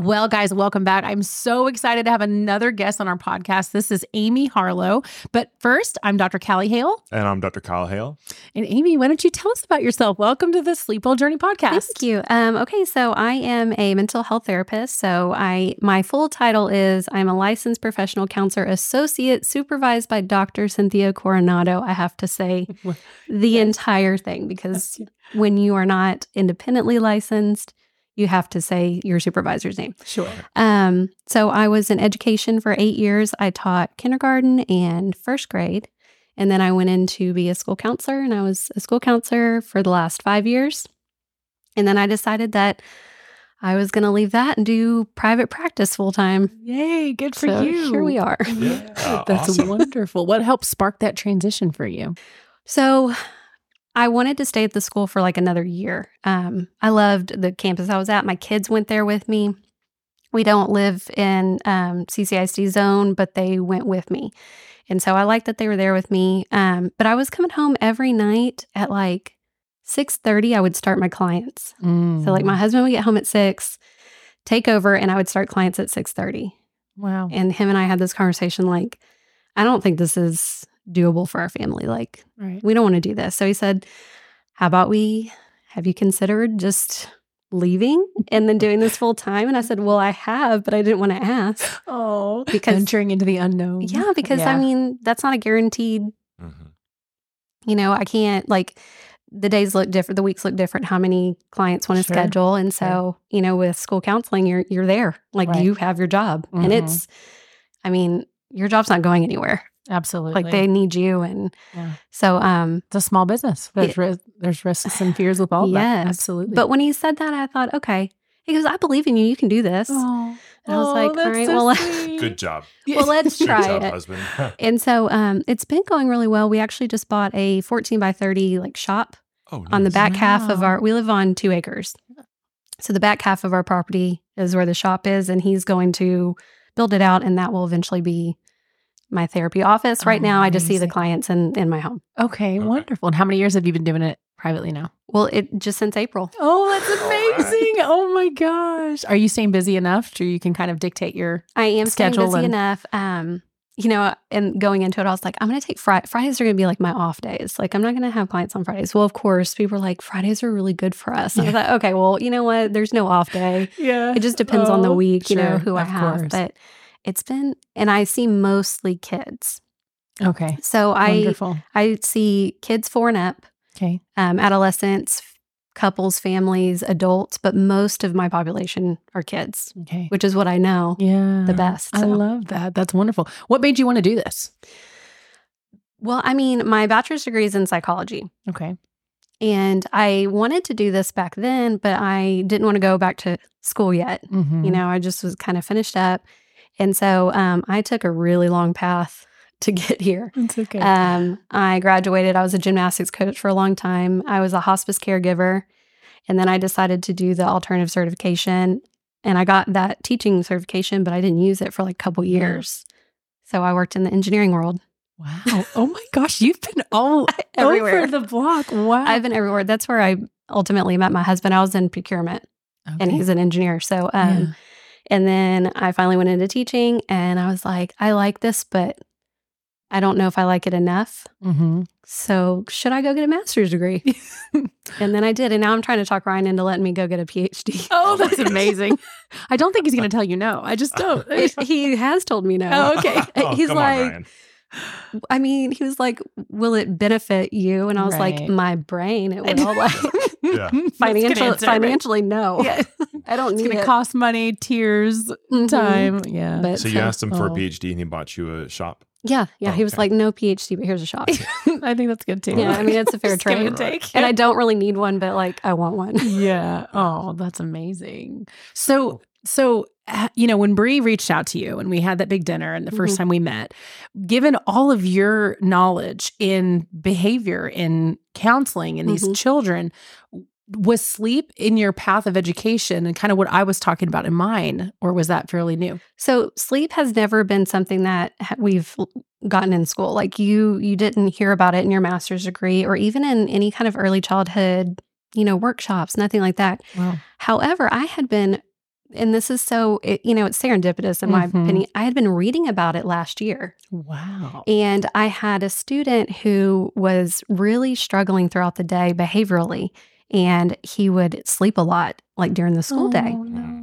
Well, guys, welcome back. I'm so excited to have another guest on our podcast. This is Amy Harlow. But first, I'm Dr. Kalli Hale. And I'm Dr. Kyle Hale. And Amy, why don't you tell us about yourself? Welcome to the Sleep Well Journey podcast. Thank you. Um, okay, so I am a mental health therapist. So I my full title is I'm a licensed professional counselor associate supervised by Dr. Cynthia Coronado. I have to say the entire thing because when you are not independently licensed, you have to say your supervisor's name. Sure. Um, so I was in education for eight years. I taught kindergarten and first grade. And then I went in to be a school counselor, and I was a school counselor for the last five years. And then I decided that I was going to leave that and do private practice full time. Yay, good for So you. here we are. Yeah, That's awesome. wonderful. What helped spark that transition for you? So I wanted to stay at the school for like another year. Um, I loved the campus I was at. My kids went there with me. We don't live in um, CCIC zone, but they went with me. And so I liked that they were there with me. Um, but I was coming home every night at like 6.30, I would start my clients. So like my husband would get home at 6, take over, and I would start clients at 6.30. wow. And him and I had this conversation like, I don't think this is doable for our family. Like, Right. we don't want to do this. So he said, How about we have you considered just leaving and then doing this full time? And I said, Well, I have, but I didn't want to ask. Oh, Because- entering into the unknown. Yeah, because I mean, that's not a guaranteed, Mhm. you know, I can't like the days look different, the weeks look different, how many clients want to Sure. schedule. And so, you know, with school counseling, you're you're there. Like Right. you have your job. And Mhm. it's I mean, your job's not going anywhere. Absolutely. Like they need you and Yeah. so um it's a small business. There's, ris- there's risks and fears with all of that. Yes. Absolutely. But when he said that, I thought, okay. He goes, I believe in you. You can do this. oh, And I was like, that's all right, so well, sweet. Good job. Well, let's Good try job, it. husband. And so um, it's been going really well. We actually just bought a 14 by 30 like shop oh, on the nice. back half of our, we live on two acres. So the back half of our property is where the shop is. And he's going to build it out and that will eventually be my therapy office. Right Oh, now, I just see the clients in, in my home. Okay, Okay. wonderful. And how many years have you been doing it privately now? Well, it just since April. Oh, that's All right. amazing. Oh my gosh. Are you staying busy enough to you can kind of dictate your I am staying schedule busy and- enough. Um, you know, and going into it, I was like, I'm going to take Friday. Fridays are going to be like my off days. Like, I'm not going to have clients on Fridays. Well, of course, people are like, Fridays are really good for us. And I was like, okay, well, you know what? There's no off day. Yeah. It just depends on the Oh, week, you know, sure, who I have. course. But it's been, and I see mostly kids. Okay. So I, Wonderful. I see kids four and up, Okay. um, adolescents, couples, families, adults, but most of my population are kids, Okay. which is what I know Yeah. the best. I love that. That's wonderful. What made you want to do this? Well, I mean, my bachelor's degree is in psychology. Okay. And I wanted to do this back then, but I didn't want to go back to school yet. Mm-hmm. You know, I just was kind of finished up. And so um, I took a really long path to get here. it's okay. Um, I graduated. I was a gymnastics coach for a long time. I was a hospice caregiver. And then I decided to do the alternative certification. And I got that teaching certification, but I didn't use it for like a couple years. So I worked in the engineering world wow. Oh my gosh. You've been all everywhere. over the block. Wow. I've been everywhere. That's where I ultimately met my husband. I was in procurement and he's an engineer. So, um, Yeah. And then I finally went into teaching and I was like, I like this, but I don't know if I like it enough. Mhm. So, should I go get a master's degree? and then I did. And now I'm trying to talk Ryan into letting me go get a PhD. Oh, that's amazing. I don't think he's going to tell you no. I just don't. he has told me no. Oh, okay. Oh, He's come on, like, Ryan. I mean, he was like, Will it benefit you? And I was Right. like, My brain, it will. Like, Yeah. financial, financially, no. Yeah. I don't It's need going to it. cost money, tears, Mhm. time. Yeah. But So you asked him for Oh. a PhD and he bought you a shop. Yeah, yeah. Oh, he was okay. like, no PhD, but here's a shop. I think that's good too. yeah, I mean, it's a fair trade. and take. And I don't really need one, but like, I want one. yeah. Oh, that's amazing. So, so you know, when Bree reached out to you and we had that big dinner and the 1st Mhm. time we met, given all of your knowledge in behavior, in counseling, and these Mhm. children, was sleep in your path of education and kind of what I was talking about in mine, or was that fairly new? So sleep has never been something that we've gotten in school. Like you, you didn't hear about it in your master's degree or even in any kind of early childhood, you know, workshops, nothing like that. Wow. However, I had been and this is so, it, you know, it's serendipitous in my Mhm. opinion. I had been reading about it last year. Wow. And I had a student who was really struggling throughout the day behaviorally, and he would sleep a lot, like during the school day. Oh, no.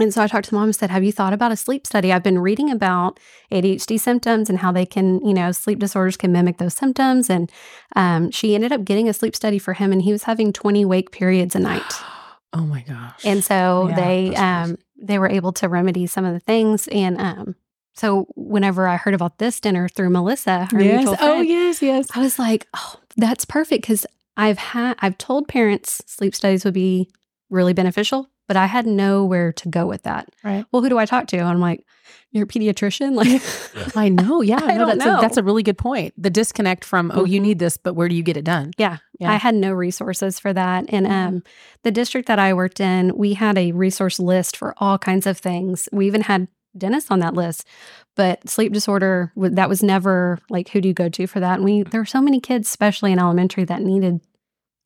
And so I talked to mom and said, Have you thought about a sleep study? I've been reading about ADHD symptoms and how they can, you know, sleep disorders can mimic those symptoms. And um, she ended up getting a sleep study for him, and he was having 20 wake periods a night. Oh my gosh. And so Yeah, they um, they were able to remedy some of the things. And um, so whenever I heard about this dinner through Melissa, her yes. mutual Oh friend, yes, yes. I was like, oh, that's perfect because I've had I've told parents sleep studies would be really beneficial, but I had nowhere to go with that. Right. Well, who do I talk to? And I'm like, you're a pediatrician. Like, I know. Yeah. I no, don't that's know. A, that's a really good point. The disconnect from oh, you Mhm. need this, but where do you get it done? yeah, Yeah. I had no resources for that. And Yeah. um, the district that I worked in, we had a resource list for all kinds of things. We even had dentists on that list, but sleep disorder that was never like who do you go to for that? And we there were so many kids, especially in elementary, that needed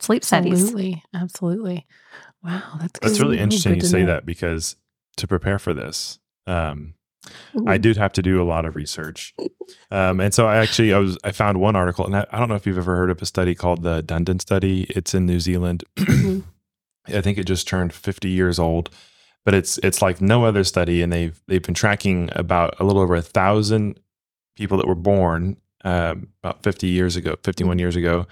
sleep studies. Absolutely. Absolutely. Wow. That's That's really interesting you say know. that because to prepare for this, um, Ooh. I did have to do a lot of research. Um, and so I actually I was I found one article and I, I don't know if you've ever heard of a study called the Dunedin study. It's in New Zealand. Mhm. I think it just turned 50 years old, but it's it's like no other study and they've they've been tracking about a little over a thousand people that were born um, about 50 years ago, 51 years ago,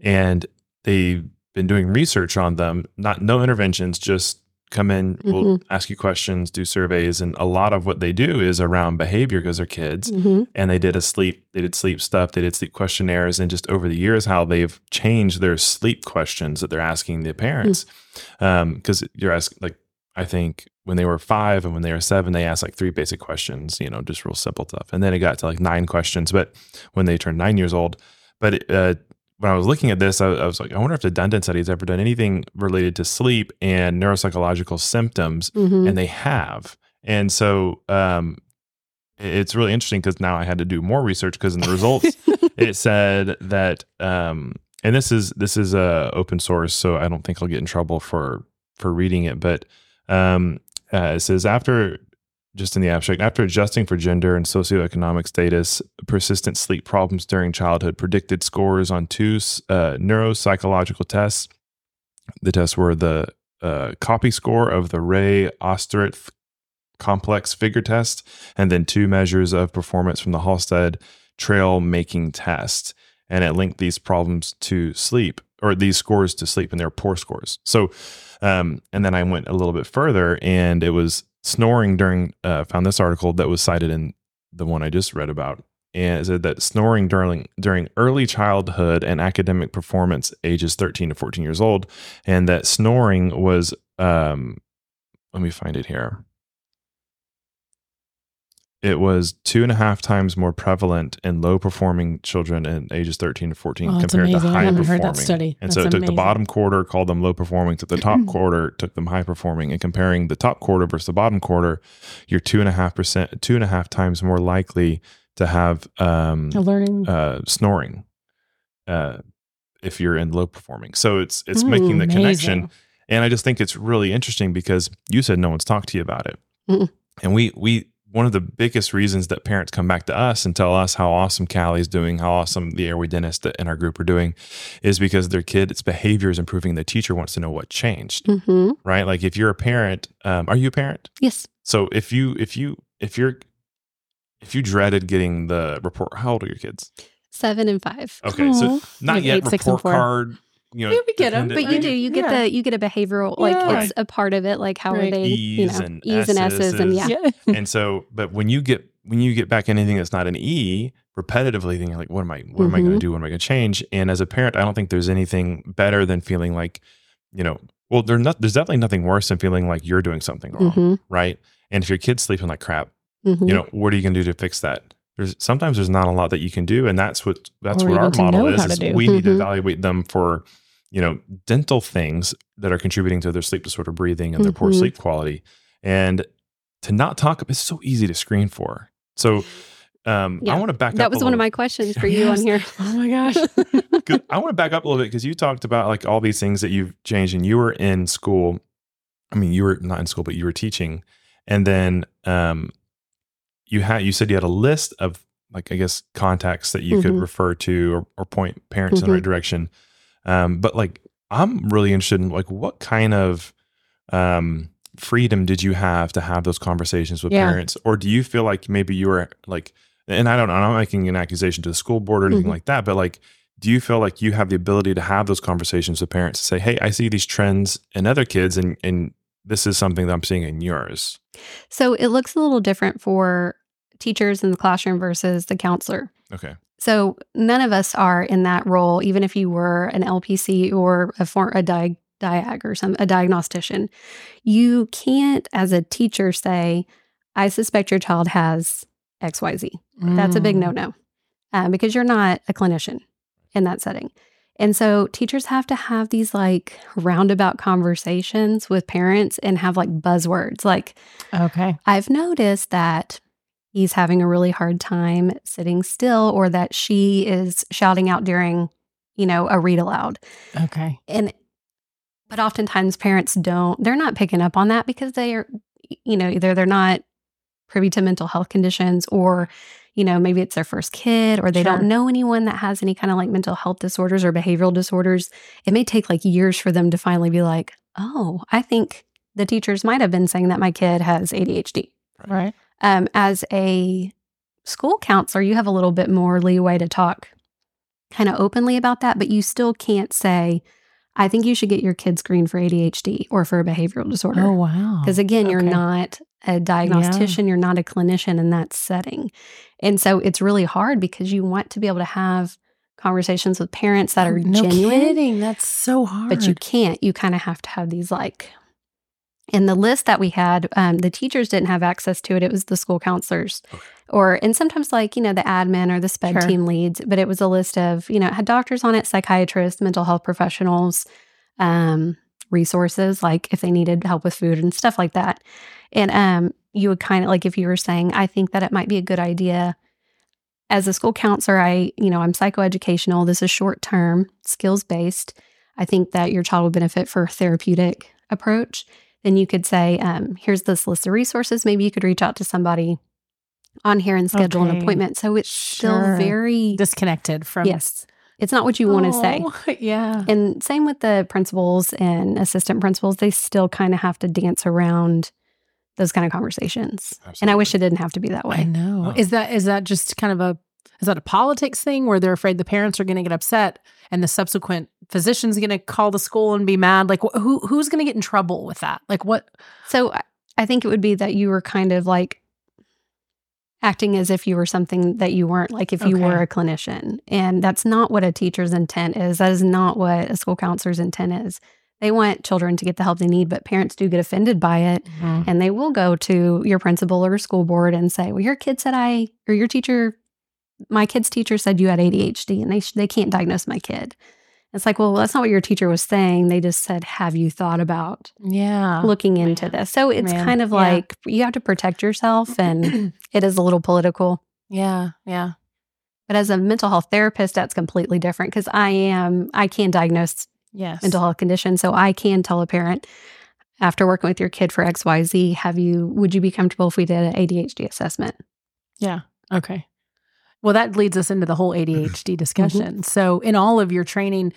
and they've been doing research on them. Not no interventions, just come in, we'll ask you questions, do surveys, and a lot of what they do is around behavior because they're kids Mhm. and they did a sleep they did sleep stuff they did sleep questionnaires and just over the years how they've changed their sleep questions that they're asking the parents. Because you're asking like i think when they were five and when they were seven they asked like three basic questions you know just real simple stuff and then it got to like nine questions but when they turned nine years old but uh, when I was looking at this, I, I was like, I wonder if the Dunedin study has ever done anything related to sleep and neuropsychological symptoms Mhm. and they have. And so um, it's really interesting because now I had to do more research because in the results it said that, um, and this is this is uh, open source, so I don't think I'll get in trouble for for reading it. But um, uh, it says after just in the abstract, after adjusting for gender and socioeconomic status, persistent sleep problems during childhood predicted scores on two uh, neuropsychological tests. The tests were the uh, copy score of the Rey Osterrieth complex figure test, and then two measures of performance from the Halstead trail making test. And it linked these problems to sleep or these scores to sleep, and they're poor scores. So, um, and then I went a little bit further, and it was snoring during, uh, found this article that was cited in the one I just read about. And it said that snoring during during early childhood and academic performance ages 13 to 14 years old, and that snoring was um, let me find it here. It was two and a half times more prevalent in low performing children in ages 13 to 14 Oh, compared amazing. to high performing. heard that study. And That's so it took the bottom quarter, called them low performing, took the top quarter, took them high performing, and comparing the top quarter versus the bottom quarter, you're two and a half percent, two and a half times more likely to have um, learning. uh, snoring uh, if you're in low performing. So it's it's Mm, making the amazing. connection, and I just think it's really interesting because you said no one's talked to you about it, Mm-mm. and we we one of the biggest reasons that parents come back to us and tell us how awesome Kalli's doing, how awesome the airway dentist in our group are doing, is because their kid its behavior is improving. The teacher wants to know what changed, Mhm. right? Like if you're a parent, um, are you a parent? Yes. So if you if you if you're if you dreaded getting the report, how old are your kids? Seven and five. Okay, Aw. so not Like yet eight, six, and report four. card. You know, Yeah, we get 'em, dependent- But you do, you get Yeah. the you get a behavioral like Yeah. it's a part of it. Like how Right. are they, you E's know, and E's and S's and yeah. yeah. and so, but when you get when you get back anything that's not an E repetitively, then you're like, what am I? What am I going to Mhm. do? What am I going to change? And as a parent, I don't think there's anything better than feeling like, you know, well, there's not. There's definitely nothing worse than feeling like you're doing something wrong, Mhm. right? And if your kid's sleeping like crap, Mhm. you know, what are you going to do to fix that? There's sometimes there's not a lot that you can do, and that's what that's Or what our model know is. how to is we need to Mhm. evaluate them for, you know, dental things that are contributing to their sleep disorder breathing and their poor Mhm. sleep quality, and to not talk. It's so easy to screen for. So, um, Yeah. I want to back up. That was one of my questions for you on here. Oh my gosh. I want to back up a little bit because you talked about like all these things that you've changed, and you were in school I mean, you were not in school, but you were teaching, and then um, you had you said you had a list of like I guess contacts that you could Mhm. refer to or, or point parents in the Mhm. right direction. Um, but like I'm really interested in like what kind of um, freedom did you have to have those conversations with Yeah. parents, or do you feel like maybe you were like, and I don't know, I'm not making an accusation to the school board or anything Mhm. like that, but like. Do you feel like you have the ability to have those conversations with parents to say, "Hey, I see these trends in other kids, and and this is something that I'm seeing in yours"? So it looks a little different for teachers in the classroom versus the counselor. Okay. So none of us are in that role, even if you were an LPC or a for a diag, diag or some a diagnostician. You can't, as a teacher, say, "I suspect your child has X, Y, Z." That's a big Mm. no no, um, because you're not a clinician in that setting. And so teachers have to have these like roundabout conversations with parents and have like buzzwords like Okay. I've noticed that he's having a really hard time sitting still or that she is shouting out during, you know, a read aloud. Okay. And but oftentimes parents don't they're not picking up on that because they are you know, either they're not privy to mental health conditions or you know, maybe it's their first kid or they Sure. don't know anyone that has any kind of like mental health disorders or behavioral disorders. It may take like years for them to finally be like, "Oh, I think the teachers might have been saying that my kid has ADHD." Right. Um, as a school counselor, you have a little bit more leeway to talk kind of openly about that, but you still can't say, I think you should get your kid screened for ADHD or for a behavioral disorder. Oh wow. Because again, you're Okay. not a diagnostician, you're not a clinician in that setting. And so it's really hard because you want to be able to have conversations with parents that are Oh, no genuine kidding. That's so hard. but you can't. You kind of have to have these like. In the list that we had, um, the teachers didn't have access to it. It was the school counselors, Okay. or and sometimes like you know the admin or the sped Sure. team leads. But it was a list of you know it had doctors on it, psychiatrists, mental health professionals, um, resources like if they needed help with food and stuff like that. And um, you would kind of like if you were saying, I think that it might be a good idea as a school counselor, I, you know, I'm psychoeducational. This is short term, skills based. I think that your child would benefit for a therapeutic approach. Then you could say, um, here's this list of resources. Maybe you could reach out to somebody on here and schedule an appointment. So it's still very, disconnected from yes, it's not what you want to say. Oh, Yeah. And same with the principals and assistant principals, they still kind of have to dance around those kind of conversations. And I wish it didn't have to be that I way. know. Oh. Is that is that just kind of a is that a politics thing where they're afraid the parents are going to get upset and the subsequent physician's going to call the school and be mad? Like wh- who who's going to get in trouble with that? Like what? So I- think it would be that you were kind of like acting as if you were something that you weren't, like if you were a clinician. And that's not what a teacher's intent is. That is not what a school counselor's intent is. They want children to get the help they need, but parents do get offended by it. Mm-hmm. And they will go to your principal or school board and say, Well, your kid said I, or your teacher, my kid's teacher said you had ADHD and they, sh- they can't diagnose my kid. It's like, well, that's not what your teacher was saying. They just said, Have you thought about Yeah. looking into man. this? So it's Man, kind of yeah. like you have to protect yourself and it is a little political. yeah. Yeah. But as a mental health therapist, that's completely different because I am, I can diagnose Yes. mental health conditions. So I can tell a parent after working with your kid for XYZ, have you, would you be comfortable if we did an ADHD assessment? Yeah. Okay. Well, that leads us into the whole ADHD discussion. So, in all of your training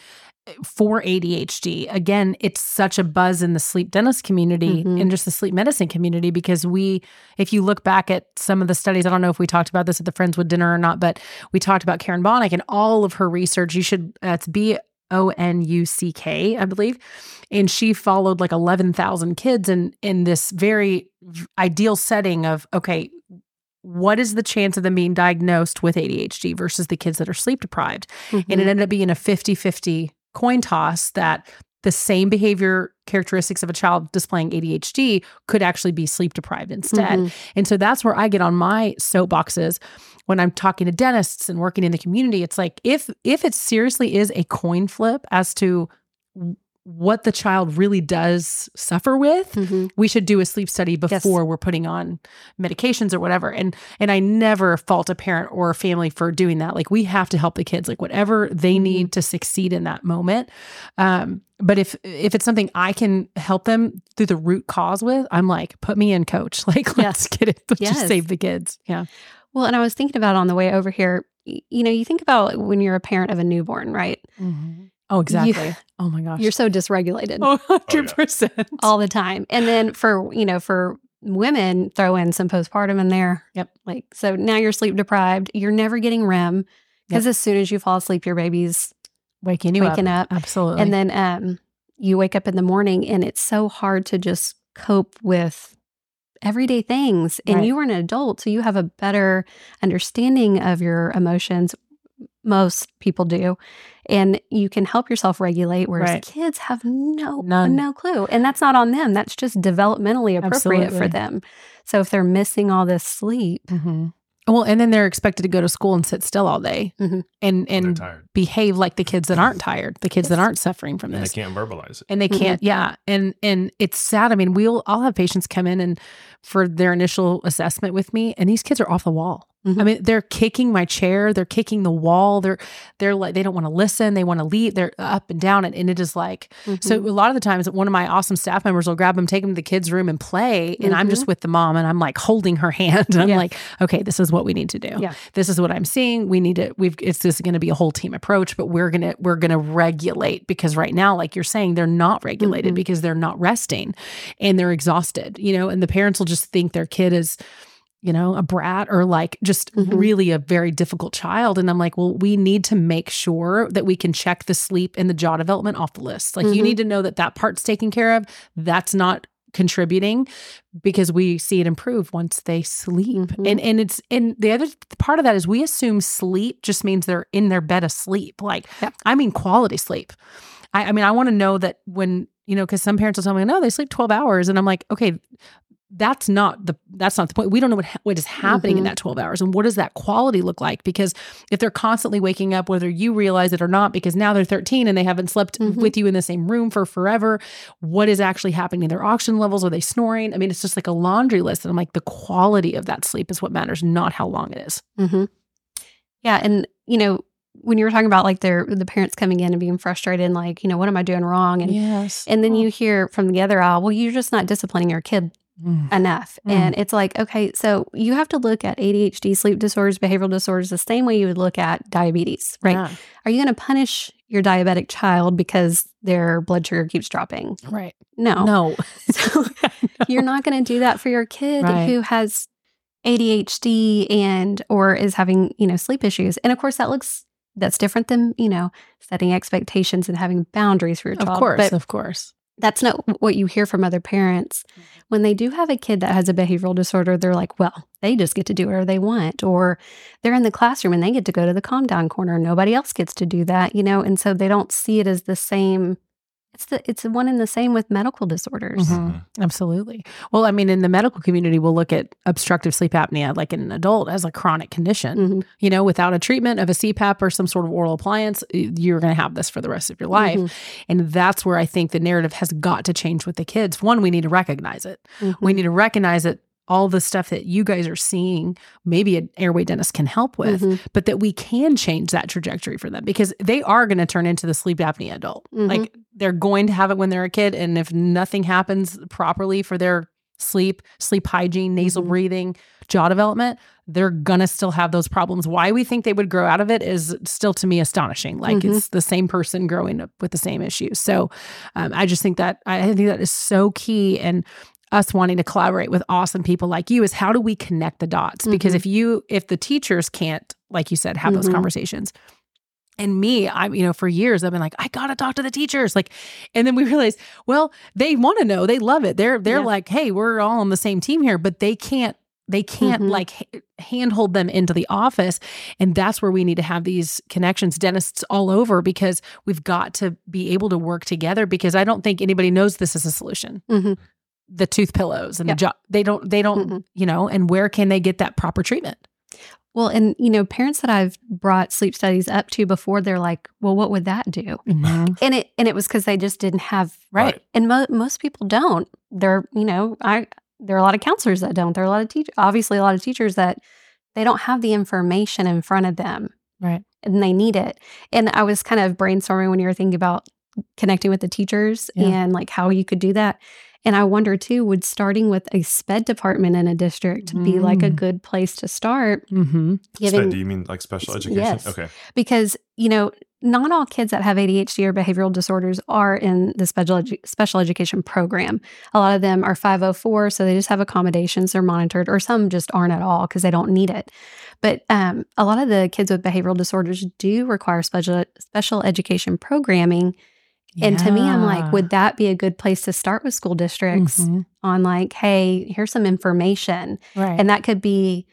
eh, for ADHD, again, it's such a buzz in the sleep dentist community Mhm. and just the sleep medicine community because we, if you look back at some of the studies, I don't know if we talked about this at the Friendswood dinner or not, but we talked about Karen Bonuck and all of her research. You should, that's B O N U C K, I believe. And she followed like 11,000 kids in, in this very ideal setting of, okay, what is the chance of them being diagnosed with ADHD versus the kids that are sleep deprived? And it ended up being a 50 50 coin toss that the same behavior characteristics of a child displaying ADHD could actually be sleep deprived instead. Mhm. And so that's where I get on my soapboxes when I'm talking to dentists and working in the community. It's like if if it seriously is a coin flip as to what the child really does suffer with, Mhm. we should do a sleep study before we're putting on medications or whatever. And and I never fault a parent or a family for doing that. Like we have to help the kids, like whatever they Mm-hmm. need to succeed in that moment. Um, but if if it's something I can help them through the root cause with, I'm like, put me in, coach. Like let's get it. Let's Yes. just save the kids. Yeah. Well, and I was thinking about on the way over here, you know, you think about when you're a parent of a newborn, right? Oh, exactly. oh my gosh. You're so dysregulated Oh, 100%. all the time. And then for, you know, for women, throw in some postpartum in there. Yep. Like, so now you're sleep deprived. You're never getting REM because as soon as you fall asleep, your baby's waking you waking up. up. Absolutely. And then um, you wake up in the morning and it's so hard to just cope with everyday things. And Right. you were an adult, so you have a better understanding of your emotions. Most people do. And you can help yourself regulate, whereas Right. kids have no None. no clue. And that's not on them. That's just developmentally appropriate Absolutely. for them. So if they're missing all this sleep, Mhm. Well, and then they're expected to go to school and sit still all day Mhm. and and behave like the kids that aren't tired, the kids that aren't suffering from this And they can't verbalize it. and they can't yeah and and it's sad i mean we'll i'll have patients come in and for their initial assessment with me and these kids are off the wall i Mhm. mean they're kicking my chair they're kicking the wall they're they're like they don't want to listen they want to leave they're up and down and, and it is like so Mhm. a lot of the times one of my awesome staff members will grab them take them to the kids room and play and i'm just with the mom and i'm like holding her hand and i'm Yeah. like okay this is what we need to do Yeah. this is what i'm seeing we need to we've it's just going to be a whole team approach but we're going to we're to regulate because right now like you're saying they're not regulated Mhm. because they're not resting and they're exhausted you know and the parents will just think their kid is you know a brat or like just Mhm. really a very difficult child. And i'm like well we need to make sure that we can check the sleep and the jaw development off the list. Like you Mhm. need to know that that part's taken care of. That's not contributing because we see it improve once they sleep. Mhm. and and it's and the other part of that is we assume sleep just means they're in their bed asleep. Like i mean quality sleep. I, I mean i want to know that when you know because some parents will tell me no they sleep 12 hours. And i'm like okay that's not the that's not the point. We don't know what ha- what is happening in Mhm. that 12 hours and what does that quality look like? Because if they're constantly waking up whether you realize it or not because now they're 13 and they haven't slept Mhm. with you in the same room for forever what is actually happening in their oxygen levels? Are they snoring? I mean it's just like a laundry list and i'm like the quality of that sleep is what matters not how long it is. Hmm Yeah, and you know when you were talking about like their the parents coming in and being frustrated and like you know what am I doing wrong? And yes. and then you hear from the other aisle, well you're just not disciplining your kid Mm. enough, Mm. and it's like okay, so you have to look at ADHD, sleep disorders, behavioral disorders the same way you would look at diabetes, right? Yeah, Are you going to punish your diabetic child because their blood sugar keeps dropping? right No, no So you're not going to do that for your kid Right. who has ADHD and or is having, you know, sleep issues. And of course that looks that's different than, you know, setting expectations and having boundaries for your child. of course But of course that's not what you hear from other parents. Mm-hmm. When they do have a kid that has a behavioral disorder, they're like, well, they just get to do whatever they want. Or they're in the classroom and they get to go to the calm down corner. Nobody else gets to do that, you know? And so they don't see it as the same. It's the it's the one and the same with medical disorders. Mhm. Absolutely. Well, I mean, in the medical community, we'll look at obstructive sleep apnea, like in an adult, as a chronic condition. Mhm. You know, without a treatment of a CPAP or some sort of oral appliance, you're going to have this for the rest of your life. Mhm. And that's where I think the narrative has got to change with the kids. One, we need to recognize it. Mhm. We need to recognize that all the stuff that you guys are seeing, maybe an airway dentist can help with, Mhm. but that we can change that trajectory for them because they are going to turn into the sleep apnea adult. Mhm. Like they're going to have it when they're a kid. And if nothing happens properly for their sleep, sleep hygiene, nasal Mhm. breathing, jaw development, they're going to still have those problems. Why we think they would grow out of it is still to me astonishing. Like Mhm. it's the same person growing up with the same issues. So um, I just think that, I think that is so key. And us wanting to collaborate with awesome people like you is how do we connect the dots? Because Mhm. if you, if the teachers can't, like you said, have those Mhm. conversations, and me, I'm, you know, for years I've been like, I gotta talk to the teachers. Like, and then we realized, well, they want to know, they love it. They're they're Yeah. like, hey, we're all on the same team here, but they can't they can't Mhm. like h- handhold them into the office. And that's where we need to have these connections, dentists all over, because we've got to be able to work together because I don't think anybody knows this is a solution. Mhm. The tooth pillows and Yeah. the job they don't, they don't, Mhm. you know, and where can they get that proper treatment? Well, and you know, parents that I've brought sleep studies up to before, they're like, "Well, what would that do?" Mhm. And it and it was because they just didn't have Right. And mo- most people don't. There, you know, I there are a lot of counselors that don't. There are a lot of teachers, obviously, a lot of teachers that they don't have the information in front of them, Right. and they need it. And I was kind of brainstorming when you were thinking about connecting with the teachers Yeah. and like how you could do that. And I wonder too, would starting with a sped department in a district be like a Mm. good place to start? Mm-hmm. Giving do you mean like special education? yes. Okay. because you know not all kids that have ADHD or behavioral disorders are in the special edu- special education program. A lot of them are 504, so they just have accommodations. They're monitored, or some just aren't at all because they don't need it. But um, a lot of the kids with behavioral disorders do require special special education programming. And to me, I'm like, would that be a good place to start with school districts Mhm. on like, hey, here's some information right? and that could be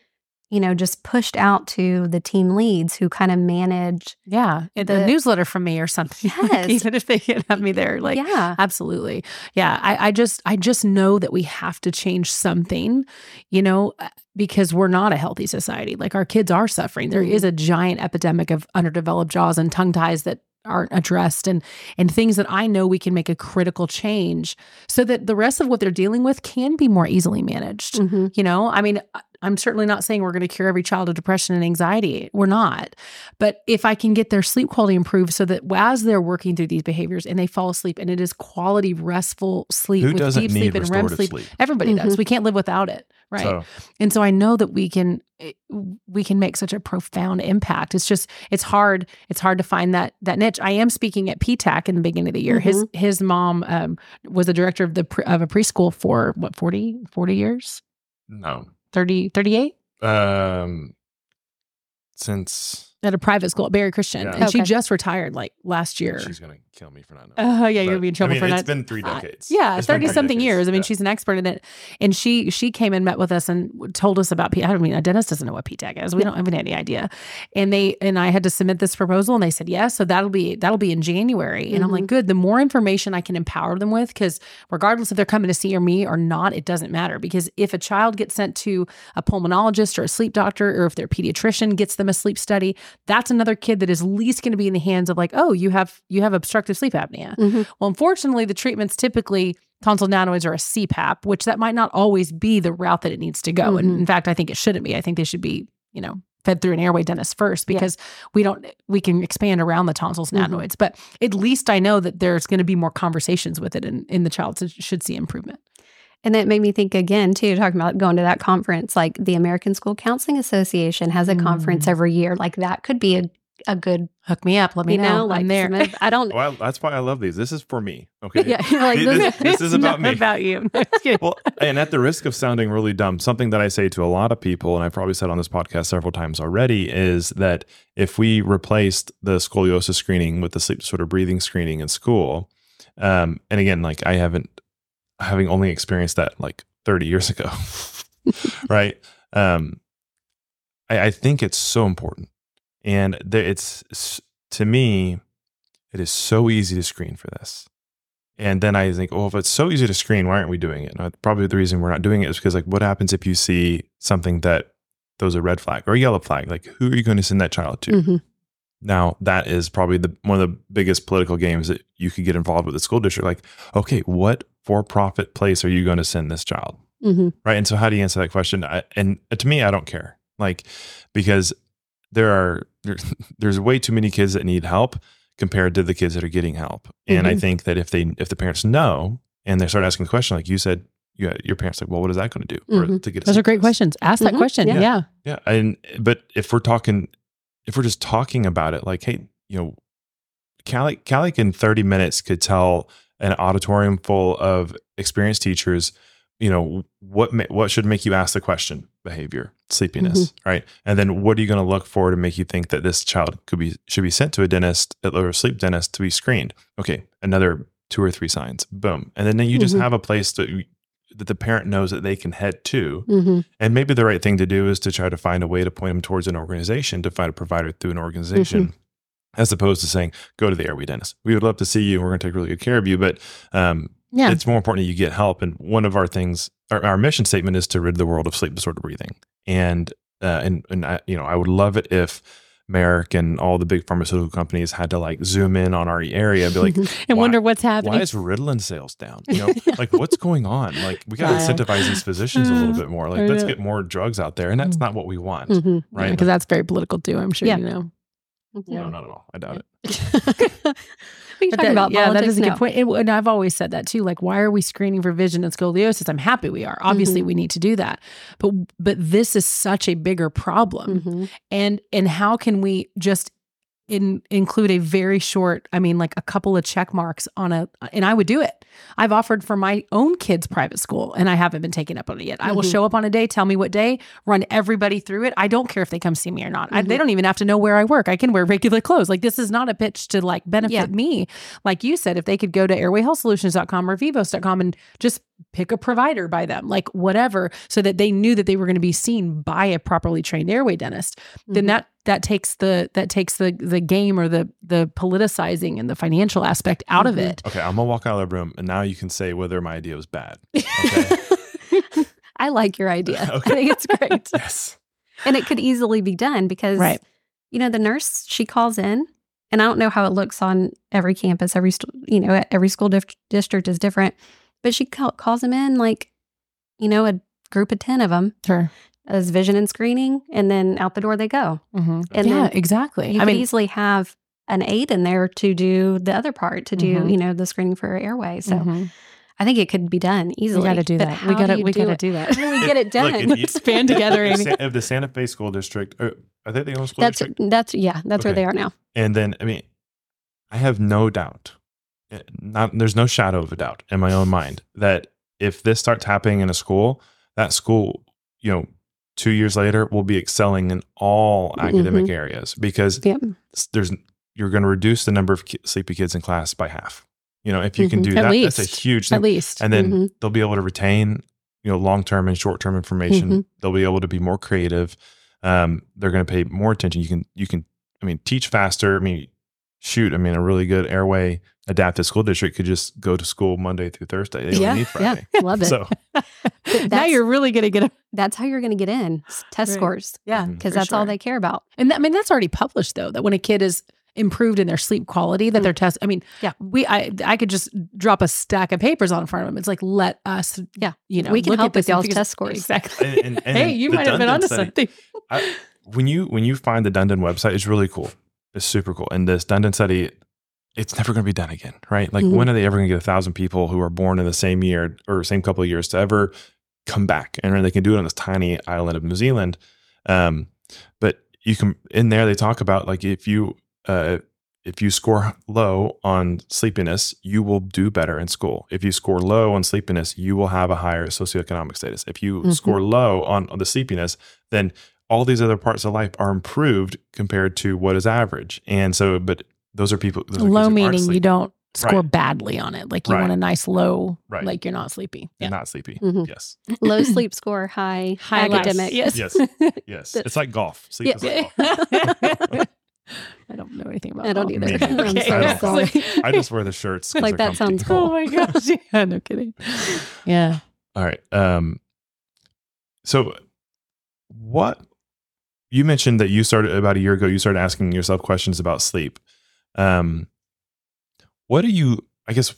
you know just pushed out to the team leads who kind of manage yeah, the, the- newsletter from me or something. Like, Yes. even if they can have me there, like yeah Absolutely. Yeah. I, I just I just know that we have to change something, you know, uh, because we're not a healthy society. Like our kids are suffering. There is a giant epidemic of underdeveloped jaws and tongue ties that aren't addressed and and things that I know we can make a critical change so that the rest of what they're dealing with can be more easily managed. Mhm. You know, I mean, I- I'm certainly not saying we're going to cure every child of depression and anxiety. We're not. But if I can get their sleep quality improved so that as they're working through these behaviors and they fall asleep and it is quality, restful sleep Who with doesn't deep need sleep and REM restorative sleep, sleep? everybody does. Mhm. We can't live without it. Right. So And so I know that we can eh, we can make such a profound impact. It's just it's hard it's hard to find that that niche. I am speaking at PTAC in the beginning of the year. His his mom um, was the director of the pre- of a preschool for what 40 40 years? no. 30 38 Um since at a private school at Barry Christian. Yeah. And she just retired like last year. she's gonna kill me for not knowing. Oh yeah, you're But, gonna be in trouble I mean, for it's not. It's been three Uh, decades. yeah, It's been thirty three something decades, years. I mean, yeah. she's an expert in it, and she she came and met with us and told us about. P- I don't mean, a dentist doesn't know what PTAG is. We don't have any idea. And they and I had to submit this proposal, and they said yes. So that'll be that'll be in January. And I'm like, good. The more information I can empower them with, because regardless if they're coming to see or me or not, it doesn't matter. Because if a child gets sent to a pulmonologist or a sleep doctor, or if their pediatrician gets them a sleep study, that's another kid that is least going to be in the hands of like, oh, you have you have obstructive sleep apnea. Mhm. Well, unfortunately, the treatments typically tonsil nanoids or a CPAP, which that might not always be the route that it needs to go. And Mhm. in fact, I think it shouldn't be. I think they should be, you know, fed through an airway dentist first Yeah. because we don't we can expand around the tonsils Mhm. nanoids. But at least I know that there's going to be more conversations with it and in the child should see improvement. And that made me think again too talking about going to that conference like the american school counseling association has a conference Mm. every year like that could be a, a good Hook me up. Let me you know, know. like I'm there. of- i don't Well, that's why I love these. This is for me. Okay. yeah, you're like This- this, this is about me. About you. Well, and at the risk of sounding really dumb, something that I say to a lot of people, and I've probably said on this podcast several times already, is that if we replaced the scoliosis screening with the sleep disorder breathing screening in school, um, and again, like I haven't, having only experienced that like 30 years ago, right? Um, I, I think it's so important, and it's to me, it is so easy to screen for this. And then I think, well, if it's so easy to screen, why aren't we doing it? And probably the reason we're not doing it is because, like, what happens if you see something that throws a red flag or a yellow flag? Like, who are you going to send that child to? Mhm. Now, that is probably the one of the biggest political games that you could get involved with the school district. Like, okay, what for-profit place are you going to send this child? Mhm. right? And so, how do you answer that question? I, and to me, I don't care, like because there are there, there's way too many kids that need help compared to the kids that are getting help. And I Mhm. think that if they if the parents know and they start asking the question, like you said, you, your parents like, well, what is that going to do for, Mhm. to get? Those are great questions. Ask that Mhm. question. Yeah. yeah. Yeah, and but if we're talking, if we're just talking about it, like, hey, you know, Kalli, Kalli in thirty minutes could tell an auditorium full of experienced teachers, you know, what ma- what should make you ask the question, behavior, sleepiness, right? And then what are you going to look for to make you think that this child could be should be sent to a dentist or a sleep dentist to be screened? Okay, another two or three signs, boom, and then you just Mhm. have a place that that the parent knows that they can head to Mhm. and maybe the right thing to do is to try to find a way to point them towards an organization to find a provider through an organization, as opposed to saying, go to the airway dentist. We would love to see you we're going to take really good care of you. But um, Yeah. it's more important that you get help. And one of our things, our, our mission statement is to rid the world of sleep disorder breathing. And uh, and and I, you know I would love it if Merck and all the big pharmaceutical companies had to like zoom in on our area and be like, and why- wonder what's happening. why is Ritalin sales down? You know, like what's going on? Like we got to Yeah. incentivize these physicians a little bit more. Like let's get more drugs out there, and that's not what we want, Mhm. right? Because that's very political too. I'm sure Yeah. you know. no, not at all. I doubt it. you talking that- about? yeah, that politics? is a No. good point. It- and I've always said that too. Like, why are we screening for vision and scoliosis? I'm happy we are. Obviously, Mm-hmm. we need to do that. But but this is such a bigger problem. Mhm. And and how can we just in, include a very short, I mean, like a couple of check marks on a, and I would do it. I've offered for my own kids' private school and I haven't been taken up on it yet. I will Mhm. show up on a day, tell me what day, run everybody through it. I don't care if they come see me or not. I, they Mhm. don't even have to know where I work. I can wear regular clothes. Like this is not a pitch to like benefit Yeah. me. Like you said, if they could go to airwayhealthsolutions.com or vivos.com and just pick a provider by them, like whatever, so that they knew that they were going to be seen by a properly trained airway dentist then Mhm. that that takes the that takes the the game or the the politicizing and the financial aspect out of Mhm. it. Okay, I'm gonna walk out of the room, and now you can say whether my idea was bad. Okay. I like your idea. Okay. I think it's great. yes. and it could easily be done because Right. you know the nurse she calls in and i don't know how it looks on every campus every you know every school dif- district is different but she call- calls them in like you know a group of 10 of them Sure. As vision and screening and then out the door they go Mm-hmm. And yeah, exactly. you I could mean, easily have an aide in there to do the other part to do Mhm. you know the screening for airway so mhm. i think it could be done we easily got to do But that. We got to do you we do got to do that. how do we get it done Look, Let's band together, If Amy. the, if the Santa Fe School District, uh, are they the only school that's district? that's yeah that's where they are now And then, I mean, I have no doubt, eh, not there's no shadow of a doubt in my own mind that if this starts happening in a school, that school, you know, two years later will be excelling in all academic areas because Yep. there's you're going to reduce the number of ki- sleepy kids in class by half. You know, if you can Mhm. do At that, that's a least. huge At least. And then Mhm. they'll be able to retain, you know, long term and short term information. Mhm. They'll be able to be more creative. Um, they're going to pay more attention. You can, you can, I mean, teach faster. I mean, shoot, I mean, a really good airway adapted school district could just go to school Monday through Thursday. They yeah need yeah love it So, now that's- you're really going to get a that's how you're going to get in test Right. scores yeah, Mhm. because for that's all they care about. And that, I mean, that's already published though, that when a kid is improved in their sleep quality, that Mm. their test, I mean, Yeah. we, I, I could just drop a stack of papers on in front of them. It's like, let us, Yeah. you know, We can look help with y'all's and test scores. Exactly. And- and- and hey, you the might have been Dunedin onto study- something. I, when you when you find the Dunedin website, it's really cool. It's super cool. And this Dunedin study, it's never going to be done again, right? Like, Mhm. when are they ever going to get a thousand people who are born in the same year or same couple of years to ever come back? And they can do it on this tiny island of New Zealand. Um, but you can in there they talk about like if you uh, if you score low on sleepiness, you will do better in school. If you score low on sleepiness, you will have a higher socioeconomic status. If you Mhm. score low on, on the sleepiness, then all these other parts of life are improved compared to what is average. And so, but those are people. Those are Low meaning you don't score Right. badly on it. Like you Right. want a nice low, Right. like you're not sleepy. and not sleepy. Mhm. Yes, Low sleep score, high, High academic. Yes. yes, yes. It's like golf. Sleep Yeah. is like golf. I don't know anything about I don't golf. either. Me neither. I'm Okay. so I don't- sorry. I just wear the shirts. Like, that comfy. sounds cool. Oh my gosh. Yeah, no kidding. Yeah. All right. Um, so what you mentioned that you started about a year ago, you started asking yourself questions about sleep. Um, what are you, I guess,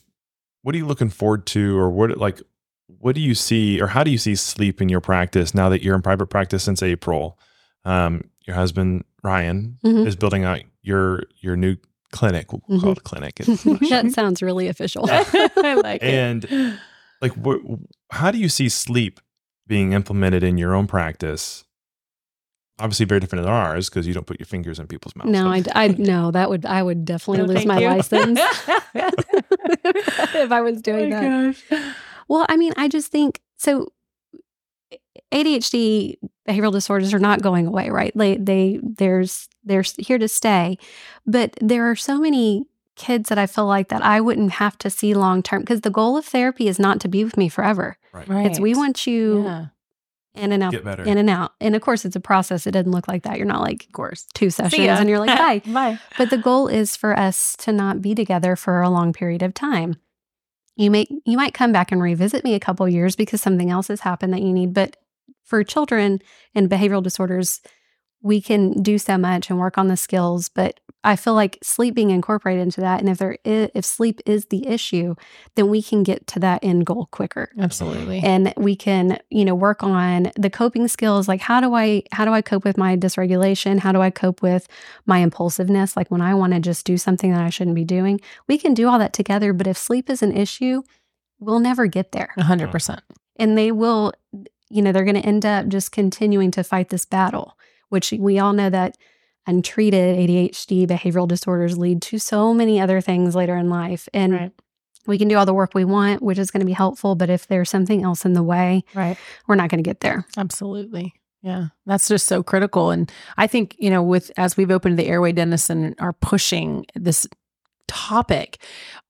what are you looking forward to or what, like, what do you see or how do you see sleep in your practice now that you're in private practice since April? Um, your husband, Ryan, Mhm. is building out your, your new clinic. We'll call it a clinic. That sounds really official. I like it. And like what how do you see sleep being implemented in your own practice obviously very different than ours because you don't put your fingers in people's mouths no, I, I no, that would I would definitely No, lose my you. license if I was doing oh that. gosh. Well, I mean, I just think so. ADHD behavioral disorders are not going away, right? They they there's they're here to stay, but there are so many kids that I feel like that I wouldn't have to see long term because the goal of therapy is not to be with me forever. Right. It's we want you yeah, in and out, get better in and out, and of course it's a process. It doesn't look like that. You're not like of course. two sessions and you're like, bye. Bye. But the goal is for us to not be together for a long period of time. You may you might come back and revisit me a couple years because something else has happened that you need, but for children and behavioral disorders, we can do so much and work on the skills, but I feel like sleep being incorporated into that, and if there is, if sleep is the issue, then we can get to that end goal quicker. Absolutely. And we can, you know, work on the coping skills. Like how do I how do I cope with my dysregulation? How do I cope with my impulsiveness? Like when I want to just do something that I shouldn't be doing. We can do all that together. But if sleep is an issue, we'll never get there. 100%. And they will, you know, they're going to end up just continuing to fight this battle which we all know that untreated ADHD behavioral disorders lead to so many other things later in life. And Right. we can do all the work we want, which is going to be helpful. But if there's something else in the way, Right. we're not going to get there. Absolutely. Yeah. That's just so critical. And I think, you know, with as we've opened the airway dentists and are pushing this topic,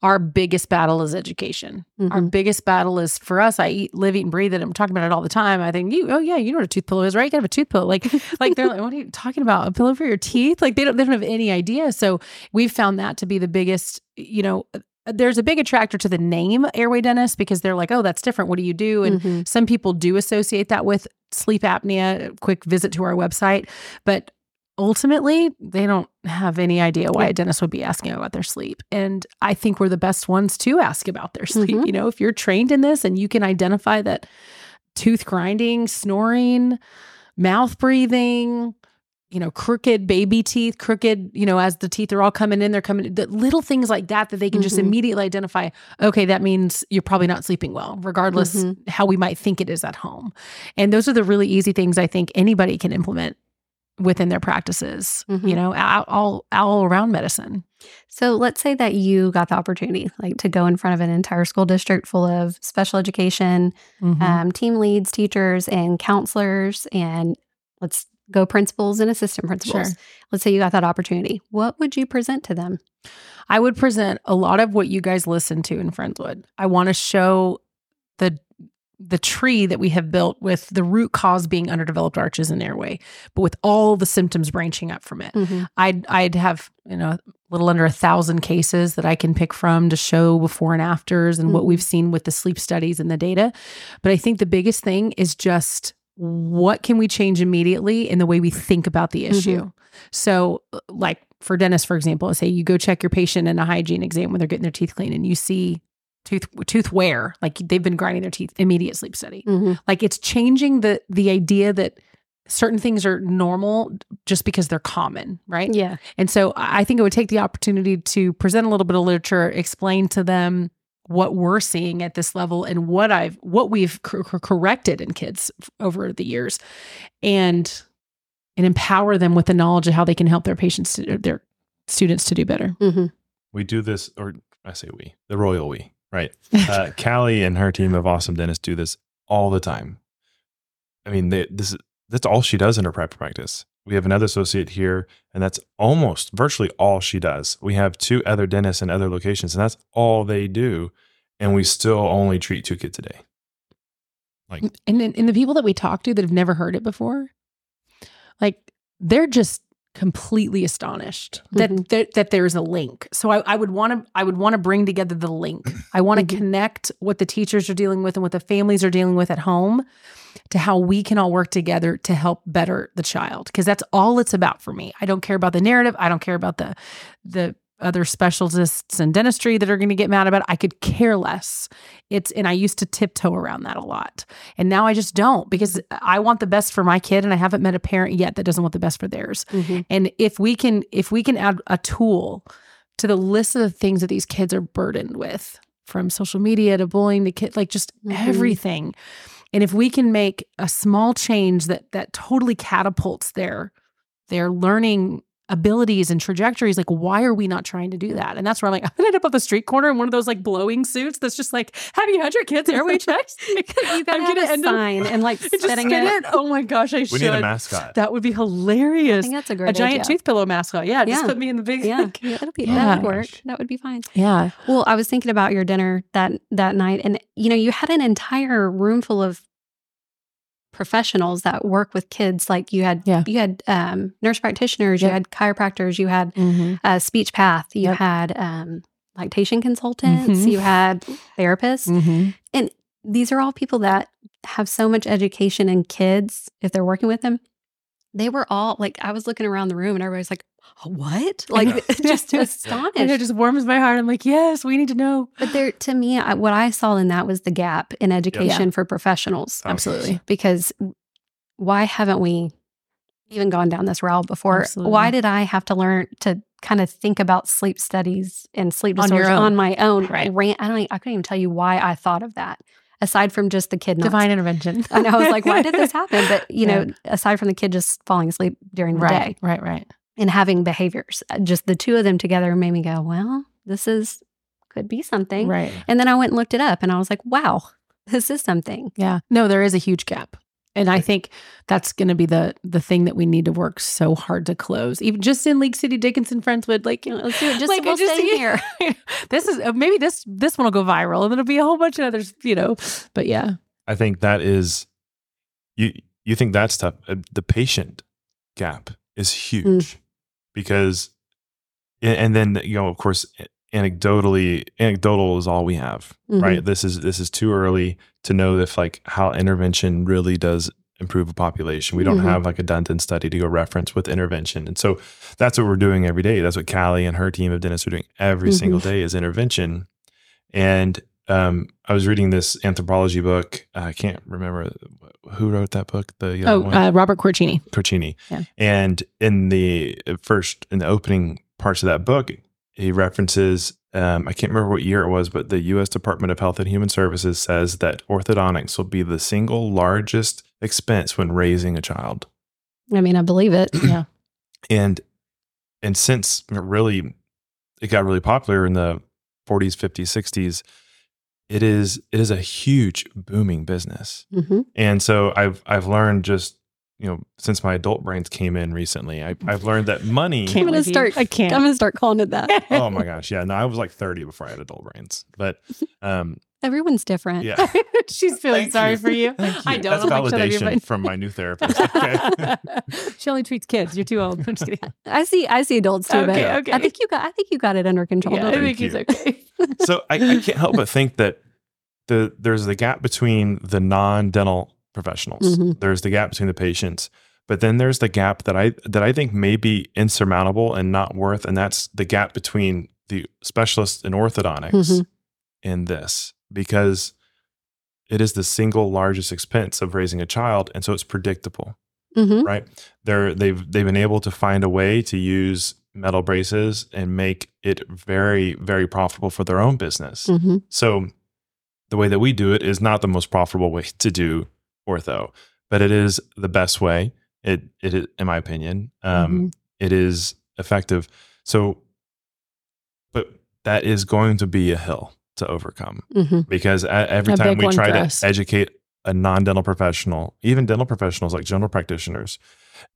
our biggest battle is education. Our Mhm. biggest battle is for us, I eat, live, eat, and breathe it. I'm talking about it all the time. I think you, oh yeah, you know what a tooth pillow is, right? You can have a tooth pillow. Like, like they're like, what are you talking about? A pillow for your teeth? Like they don't, they don't have any idea. So we've found that to be the biggest, you know, there's a big attractor to the name airway dentist because they're like, oh, that's different. What do you do? And Mhm. some people do associate that with sleep apnea. Quick visit to our website, but ultimately, they don't have any idea why Yeah. a dentist would be asking about their sleep. And I think we're the best ones to ask about their sleep. Mhm. You know, if you're trained in this and you can identify that tooth grinding, snoring, mouth breathing, you know, crooked baby teeth, crooked, you know, as the teeth are all coming in, they're coming, the little things like that, that they can just Mhm. immediately identify, okay, that means you're probably not sleeping well, regardless Mhm. how we might think it is at home. And those are the really easy things I think anybody can implement within their practices, Mhm. you know, all, all, all around medicine. So let's say that you got the opportunity, like to go in front of an entire school district full of special education, Mhm. um, team leads, teachers, and counselors, and let's go principals and assistant principals. Sure. Let's say you got that opportunity. What would you present to them? I would present a lot of what you guys listen to in Friendswood. I want to show the the tree that we have built with the root cause being underdeveloped arches and airway, but with all the symptoms branching up from it. Mhm. I'd I'd have you know a little under a thousand cases that I can pick from to show before and afters and what Mhm. we've seen with the sleep studies and the data. But I think the biggest thing is just what can we change immediately in the way we think about the issue. So uh, like for dentists, for example, say you go check your patient in a hygiene exam when they're getting their teeth cleaned and you see tooth tooth wear, like they've been grinding their teeth, immediate sleep study. Mhm. Like it's changing the the idea that certain things are normal just because they're common, right? Yeah. And so I I think it would take the opportunity to present a little bit of literature, explain to them what we're seeing at this level and what I've what we've cor- cor- corrected in kids f- over the years, and and empower them with the knowledge of how they can help their patients to, their students to do better. hmm we do this, or I say we, the royal we, right? Uh, Kalli and her team of awesome dentists do this all the time. I mean, they, this is that's all she does in her private practice. We have another associate here, and that's almost virtually all she does. We have two other dentists in other locations, and that's all they do. And we still only treat two kids a day. Like, and and the people that we talk to that have never heard it before, like they're just completely astonished that Mhm. that, that there's a link. So I, I would want to I would want to bring together the link. I want to Mhm. connect what the teachers are dealing with and what the families are dealing with at home to how we can all work together to help better the child because that's all it's about for me. I don't care about the narrative. I don't care about the the other specialists in dentistry that are going to get mad about it. I could care less. It's and I used to tiptoe around that a lot. And now I just don't because I want the best for my kid and I haven't met a parent yet that doesn't want the best for theirs. hmm And if we can if we can add a tool to the list of things that these kids are burdened with from social media to bullying to kid like just Mhm. everything. And if we can make a small change that that totally catapults their their learning abilities and trajectories like why are we not trying to do that and that's where i'm like i'm gonna end up on the street corner in one of those like blowing suits that's just like have you had your kids airway checks you gotta I'm have gonna a end up- sign and like just spitting it. it oh my gosh i we should need a mascot. that would be hilarious. I hilarious think that's a great a giant idea. tooth pillow mascot yeah just put me in the big Yeah, like- yeah, that'd be, Yeah. that would work. Gosh. That would be fine. yeah Well, I was thinking about your dinner that that night, and you know, you had an entire room full of professionals that work with kids. Like you had, Yeah. you had um, nurse practitioners, you had chiropractors, you had mm-hmm. uh, speech path, you Yep. had um, lactation consultants, Mhm. you had therapists. Mm-hmm. These are all people that have so much education in kids if they're working with them. They were all like, I was looking around the room and everybody's like, what? Like, Yeah. just And it just warms my heart. I'm like, yes, we need to know. But there, to me, I, what I saw in that was the gap in education for professionals. Absolutely. Because why haven't we even gone down this route before? Absolutely. Why did I have to learn to kind of think about sleep studies and sleep On your disorders own. on my own? Right. Ran, I don't. I couldn't even tell you why I thought of that. Aside from just the kid not Divine intervention. and I was like, why did this happen? But you Yeah. know, aside from the kid just falling asleep during the right, day right, right. And having behaviors, uh, just the two of them together made me go, well, this is could be something. Right. And then I went and looked it up and I was like, wow, this is something. Yeah. No, there is a huge gap. And I think that's going to be the the thing that we need to work so hard to close. Even just in League City, Dickinson, Friendswood, like You know, let's do it. Just Like, we'll just- stay here. this is uh, maybe this this one will go viral, and there'll be a whole bunch of others, you know. But yeah, I think that is you you think that's tough. Uh, The patient gap is huge because and- then you know of course anecdotally anecdotal is all we have Mhm. right this is this is too early to know if like how intervention really does improve a population we don't Mhm. have like a done study to go reference with intervention and so that's what we're doing every day that's what Kalli and her team of dentists are doing every Mhm. single day is intervention and um, I was reading this anthropology book. I can't remember who wrote that book. The oh, one, uh, Robert Corruccini. Corruccini. Yeah. And in the first, in the opening parts of that book, he references. Um, I can't remember what year it was, but the U.S. Department of Health and Human Services says that orthodontics will be the single largest expense when raising a child. I mean, I believe it. Yeah, and and since really it got really popular in the 40s 50s 60s it is it is a huge booming business hmm and so i've i've learned just you know since my adult brains came in recently I, i've learned that money Can't gonna with you. start- I can't. I'm going to start calling it that. oh my gosh yeah no i was like 30 before i had adult brains but um Everyone's different. yeah She's feeling Thank sorry you. for you. Thank you. I don't. that's I'm like, shut up, you're validation fine. from my new therapist okay she only treats kids. You're too old. I'm just kidding. I see. I see adults too. Okay, but okay. I think you got. I think you got it under control. Yeah, I think he's okay. so I, I can't help but think that the there's the gap between the non-dental professionals. Mhm. There's the gap between the patients, but then there's the gap that I that I think may be insurmountable and not worth, and that's the gap between the specialists in orthodontics Mhm. and this because it is the single largest expense of raising a child, and so it's predictable Mhm. right? They're they've they've been able to find a way to use metal braces and make it very very profitable for their own business. Mhm. So the way that we do it is not the most profitable way to do ortho, but it is the best way. It it is, in my opinion, um, it is effective. So, but that is going to be a hill to overcome Mhm. because a- every A time we try to educate a non-dental professional, even dental professionals like general practitioners,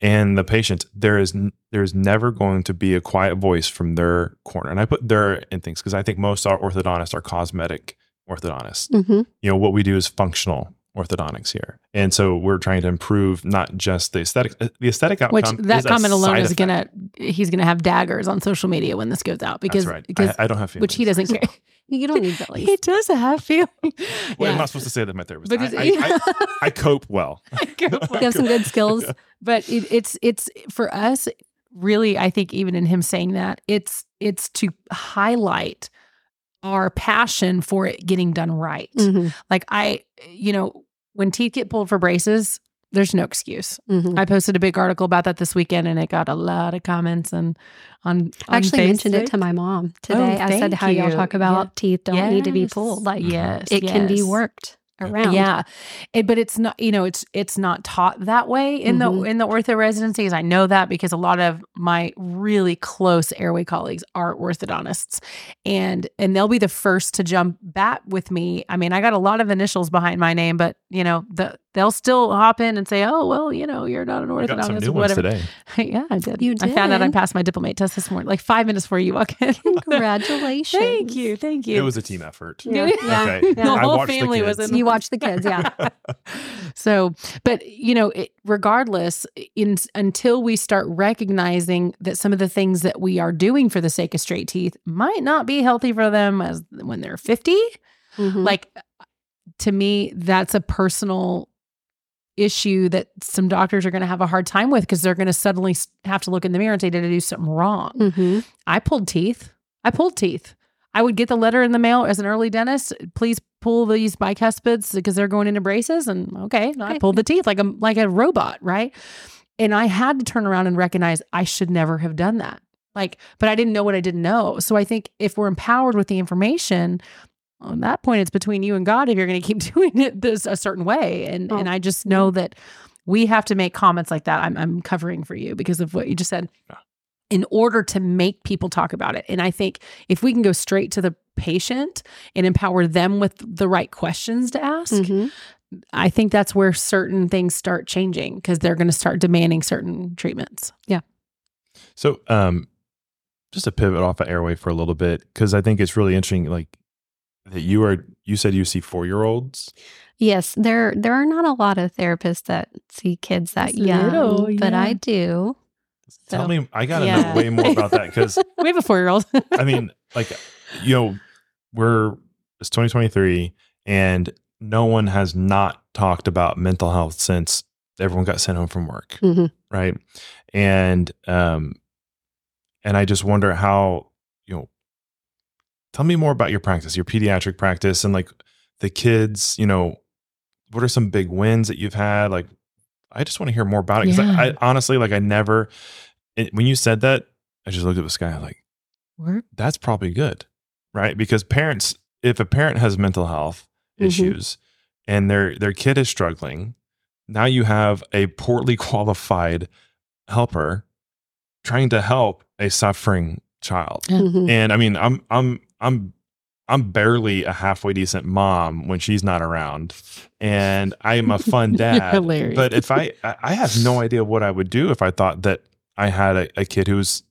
and the patient, there is n- there is never going to be a quiet voice from their corner. And I put their in things because I think most our orthodontists are cosmetic orthodontists. Mhm. You know what we do is functional orthodontics here, and so we're trying to improve not just the aesthetic. uh, The aesthetic Which outcome. that is a comment alone is effect. gonna he's gonna have daggers on social media when this goes out because That's right. because I, I don't have feelings. which he doesn't care. You don't need bellies. he does have feelings. Well, I'm not supposed to say that my therapist. Because- I, I, I, I cope well. You have some good skills. but it, it's it's for us really i think even in him saying that it's it's to highlight our passion for it getting done right Mhm. like i you know when teeth get pulled for braces there's no excuse Mhm. i posted a big article about that this weekend and it got a lot of comments and on, I on actually mentioned it to my mom today. I said how y'all talk about Yeah. teeth don't need to be pulled. Like yes it can be worked around. Yeah, it, but it's not. You know, it's it's not taught that way in the Mhm. in the ortho residencies. I know that because a lot of my really close airway colleagues are orthodontists, and and they'll be the first to jump bat with me. I mean, I got a lot of initials behind my name, but you know, the they'll still hop in and say, "Oh, well, you know, you're not an I got some orthodontist, new ones whatever." today. yeah, I did. You I found out I passed my diplomate test this morning, like five minutes before you walk in. Congratulations. thank you, thank you. It was a team effort. Yeah. Yeah. yeah. Okay. yeah. The whole watched the family was kids. in You watch the kids, yeah. so, but you know, it, regardless, in until we start recognizing that some of the things that we are doing for the sake of straight teeth might not be healthy for them as when they're 50, Mhm. like to me, that's a personal issue that some doctors are going to have a hard time with because they're going to suddenly have to look in the mirror and say, Did I do something wrong? hmm I pulled teeth. I pulled teeth. I would get the letter in the mail as an early dentist. Please pull these bicuspids because they're going into braces. And okay, I pulled the teeth like a like a robot, right? And I had to turn around and recognize I should never have done that. Like, but I didn't know what I didn't know. So I think if we're empowered with the information, on that point, it's between you and God if you're going to keep doing it this a certain way. And Oh, and I just know that we have to make comments like that. I'm I'm covering for you because of what you just said in order to make people talk about it. And I think if we can go straight to the patient and empower them with the right questions to ask, hmm I think that's where certain things start changing because they're going to start demanding certain treatments. Yeah. So, um, just to pivot off of airway for a little bit, because I think it's really interesting. Like that you are, you said you see four year olds. Yes, there there are not a lot of therapists that see kids that That's young, little, but I yeah. do. Tell me, I got to Yeah. know way more about that because We have a four year old. I mean, like, you know, we're it's 2023 and no one has not talked about mental health since everyone got sent home from work, Mhm. right? And um, and I just wonder how you know. Tell me more about your practice, your pediatric practice, and like the kids. You know, what are some big wins that you've had? Like, I just want to hear more about it because I, I honestly, like, I never. It, when you said that, I just looked at the sky like We're that's probably good, right? Because parents, if a parent has mental health Mhm. issues and their their kid is struggling, now you have a poorly qualified helper trying to help a suffering child. Yeah. Mhm. And I mean, I'm I'm I'm I'm barely a halfway decent mom when she's not around, and I am a fun dad. But if I I I have no idea what I would do if I thought that I had a, a kid who's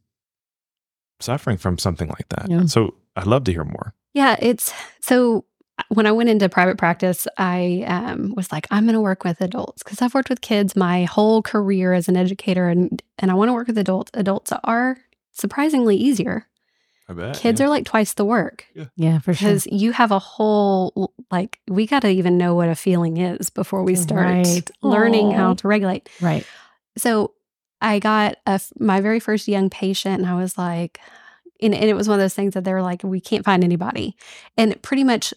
suffering from something like that. Yeah. So I'd love to hear more. Yeah, it's so when I went into private practice, I um, was like, I'm going to work with adults because I've worked with kids my whole career as an educator, and and I want to work with adults. Adults are surprisingly easier. I bet Kids are like twice the work yeah, for sure. because you have a whole like we got to even know what a feeling is before we start Right. learning Aw. how to regulate. Right. so I got a, my very first young patient, and I was like, and, and it was one of those things that they were like, we can't find anybody, and pretty much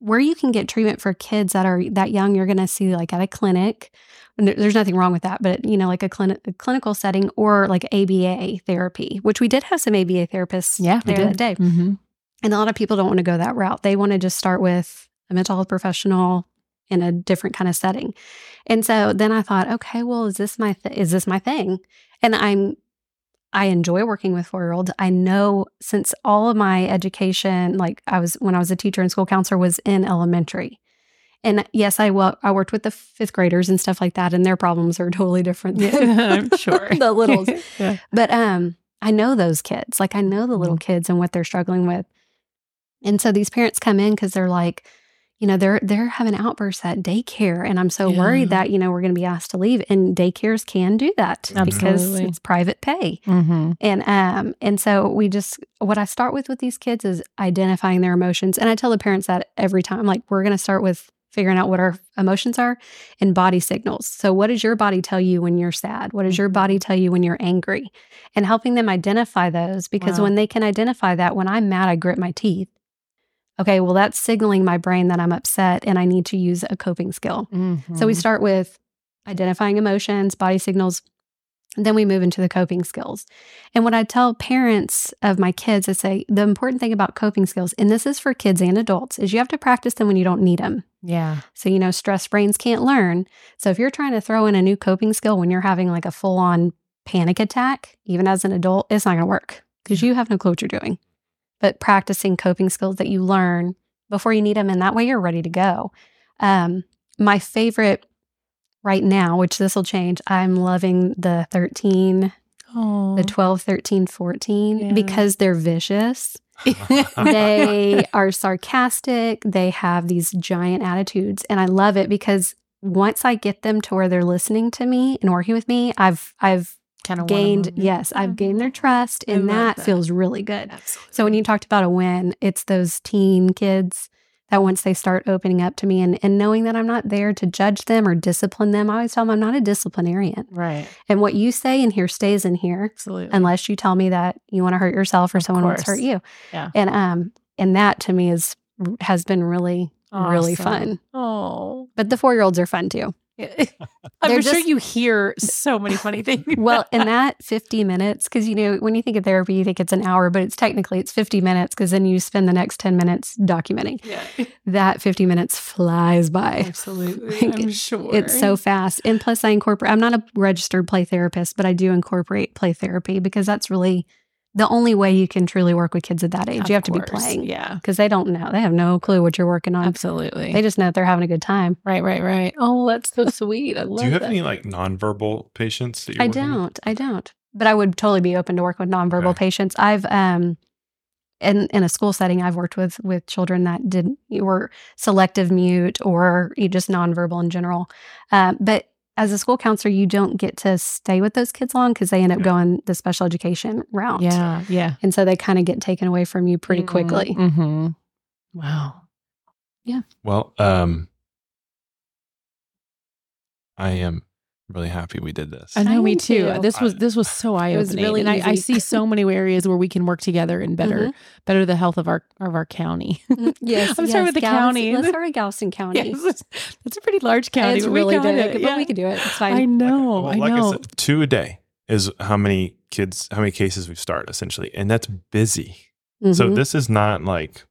where you can get treatment for kids that are that young, you're going to see like at a clinic. And there- there's nothing wrong with that, but you know, like a, clinic, a clinical setting or like ABA therapy, which we did have some ABA therapists Yeah, we there that day. Mm-hmm. And a lot of people don't want to go that route. They want to just start with a mental health professional in a different kind of setting. And so then I thought, okay, well, is this my th- is this my thing? And I'm I enjoy working with four year olds. I know since all of my education, like I was when I was a teacher and school counselor, was in elementary. And yes, I well, I worked with the fifth graders and stuff like that, and their problems are totally different. I'm sure. the littles. yeah. But um, I know those kids. Like I know the little Mm-hmm. kids and what they're struggling with. And so these parents come in because they're like, you know, they're they're having outbursts at daycare, and I'm so Yeah. worried that you know we're going to be asked to leave. And daycares can do that because it's private pay. Mm-hmm. And um, and so we just what I start with with these kids is identifying their emotions, and I tell the parents that every time. Like we're going to start with figuring out what our emotions are and body signals. So what does your body tell you when you're sad? What does your body tell you when you're angry? And helping them identify those because Wow. when they can identify that, when I'm mad, I grit my teeth. Okay, well that's signaling my brain that I'm upset and I need to use a coping skill. So Mm-hmm. we start with identifying emotions, body signals, and then we move into the coping skills. And what I tell parents of my kids is say the important thing about coping skills, and this is for kids and adults, is you have to practice them when you don't need them. yeah. So, you know, stress brains can't learn. So if you're trying to throw in a new coping skill when you're having like a full on panic attack, even as an adult, it's not going to work because you have no clue what you're doing. But practicing coping skills that you learn before you need them, and that way you're ready to go. Um, my favorite right now, which this will change, I'm loving the 13, Oh. the 12, 13, 14 Yeah. because they're vicious they are sarcastic. They have these giant attitudes. And I love it because once I get them to where they're listening to me and working with me, I've I've kind of gained yes, I've gained their trust and that, that. feels really good. Absolutely. So when you talked about a win, it's those teen kids that once they start opening up to me and, and knowing that I'm not there to judge them or discipline them, I always tell them I'm not a disciplinarian. Right. And what you say in here stays in here Absolutely. unless you tell me that you want to hurt yourself or Of someone wants to hurt you. Yeah. And um and that to me is has been really really fun. Oh. But the 4-year-olds are fun too. I'm They're sure just- you hear so many funny things. Well, in that 50 minutes cuz you know when you think of therapy you think it's an hour, but it's technically it's 50 minutes cuz then you spend the next 10 minutes documenting. yeah. That 50 minutes flies by. Absolutely. Like, I'm sure. It's so fast. And plus, I incorporate, I'm not a registered play therapist, but I do incorporate play therapy because that's really the only way you can truly work with kids at that age. Of you have to be playing Yeah. because they don't know. They have no clue what you're working on. Absolutely. They just know that they're having a good time. right, right, right. Oh, that's so sweet. I love Do you have that. any like nonverbal patients that you're I don't. I don't. But I would totally be open to work with nonverbal Okay. patients. I've, um, in, in a school setting, I've worked with with children that didn't were selective mute or you just nonverbal in general. Um, but as a school counselor, you don't get to stay with those kids long because they end up going the special education route. Yeah, yeah. and so they kind of get taken away from you pretty quickly. Mm-hmm. Wow. Yeah. Well, um, I am really happy we did this. I know, me too. too. This was this was so eye was opening, really and I, I see so many areas where we can work together and better Mhm. better the health of our of our county. Mm, Yes, I'm sorry with the Galveston- county. Let's start with Galveston County. yes, that's a pretty large county. it's but we really got big, it. but Yeah. we can do it. It's fine. I know. well, I like know. I said, two a day is how many kids, how many cases we start essentially, and that's busy. So Mhm, this is not like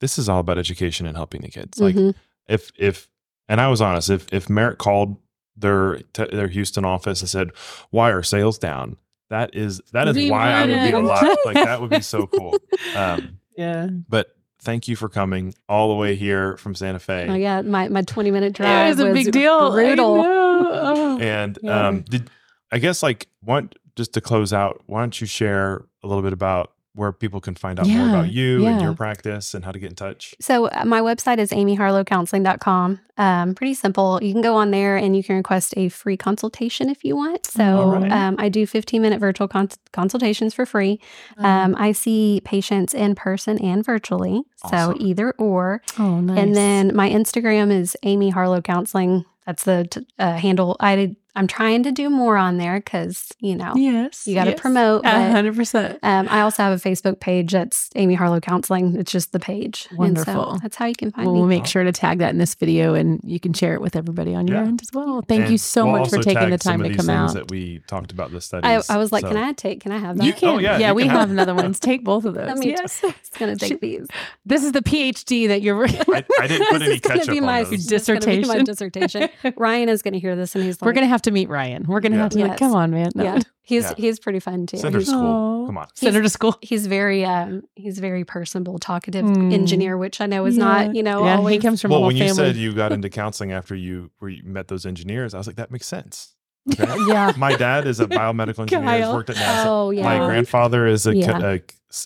this is all about education and helping the kids. Like mhm. if if and I was honest, if if Merritt called their t- their Houston office and said, "Why are sales down?" That is that is We why I would be would. alive. Like that would be so cool. Um, yeah. but thank you for coming all the way here from Santa Fe. Oh yeah, my my twenty minute It drive was a big deal. I Brutal. know. Oh. And Yeah. um, did I guess like want just to close out? Why don't you share a little bit about where people can find out more about you and your practice and how to get in touch? So uh, my website is amyharlowcounseling.com. Um, pretty simple. You can go on there and you can request a free consultation if you want. So All right. um, I do 15 minute virtual cons- consultations for free. Um, I see patients in person and virtually. So either or. oh, nice. And then my Instagram is Amy Harlow Counseling. That's the t- uh, handle. I did, I'm trying to do more on there because you know yes, you got to yes. promote. A but- hundred percent. um, I also have a Facebook page that's Amy Harlow Counseling. It's just the page. And so Wonderful. that's how you can find Well, me. we'll make sure to tag that in this video, and you can share it with everybody on your Yeah. end as well. Thank And you so we'll much for taking the tag some time of to these come out. That we talked about the I, studies. I was like, So- can I take? Can I have that? You can, Oh, yeah, yeah, you we can have, have- another one. Take both of those. Yes, It's gonna take these. this is the PhD that you're. I, I didn't put any is gonna ketchup on my those. this is gonna be my Dissertation. dissertation. Ryan is gonna hear this and he's like, We're gonna have to meet Ryan. We're gonna Yeah. have to. Like, come on, man. No. yeah. He's Yeah. he's pretty fun too. Send her to He's, school. Aw. Come on. Send her to school. he's very um he's very personable, talkative Mm. engineer, which I know is Yeah. not you know yeah, always. he comes from well, a whole when you family. said you got into counseling after you where you met those engineers, I was like, that makes sense. Okay. yeah, My dad is a biomedical engineer. He's worked at NASA. oh yeah. My grandfather is a, Yeah.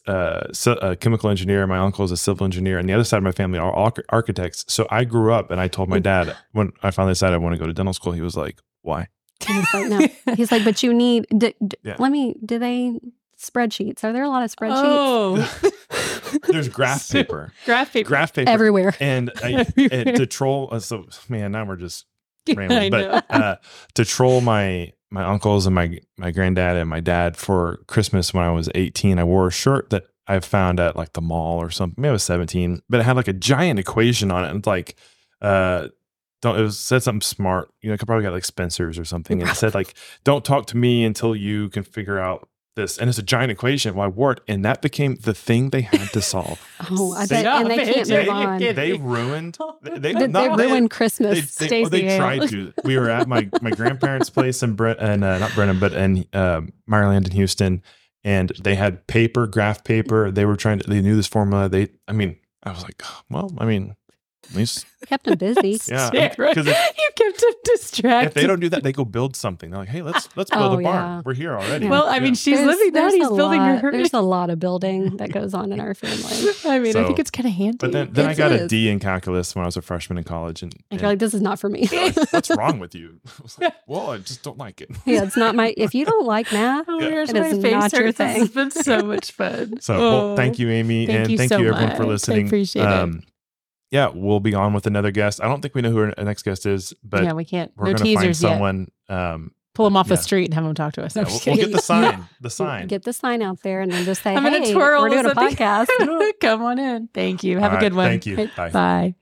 a, uh, ci- a chemical engineer. My uncle is a civil engineer, and the other side of my family are arch- architects. So I grew up, and I told my dad when I finally decided I want to go to dental school. He was like, "Why?" He's like, no. He's like, but you need. D- d- Yeah. Let me. Do they spreadsheets? Are there a lot of spreadsheets Oh, There's graph paper, graph paper. graph paper, everywhere? and, I, Everywhere. and to troll. Uh, so man, now we're just rambling, know. but uh, to troll my my uncles and my my granddad and my dad for Christmas when I was 18, I wore a shirt that I found at like the mall or something. Maybe I was 17, but it had like a giant equation on it. And it's like, uh, don't it was said something smart. You know, I could probably got like Spencer's or something, and it said like, "Don't talk to me until you can figure out." This and it's a giant equation. Well, I and that became the thing they had to solve. Oh, I bet, and they can't they- move on. they- They, They ruined. They, they, they not- they- ruined they, Christmas. they, Stacey they tried to. We were at my my grandparents' place in Brent and uh, not Brenham, but in uh, Maryland and Houston, and they had paper, graph paper. They were trying to. They knew this formula. They, I mean, I was like, well, I mean, at least kept them busy. Yeah, Sarah, 'cause if- you kept him distracted. if they don't do that, they go build something. They're like, hey, let's let's build Oh, a barn. yeah. We're here already. Well, I mean, she's There's- living that. there's He's a building lot, her. There's a lot of building that goes on in our family. I mean, I think it's kind of handy. but then then I got a is. D in calculus when I was a freshman in college, and, And and you're like, this is not for me. they're like, what's wrong with you? I was like, well, I just don't like it. yeah, it's not my. If you don't like math, Oh, Yeah. here's It my is face not your hurts. This thing. has been so much fun. So, well, Oh. thank you, Amy, and thank you everyone for listening. Um, appreciate it. Yeah, we'll be on with another guest. I don't think we know who our next guest is, but yeah, we can't. we're No going to find teasers yet. someone. Um, Pull them off yeah. the street and have them talk to us. yeah, we'll, we'll get the sign. The sign. Get the sign out there and then just say, I'm hey, gonna twirl we're doing a podcast. Come on in. Thank you. Have All a good right, one. thank you. Bye. Bye.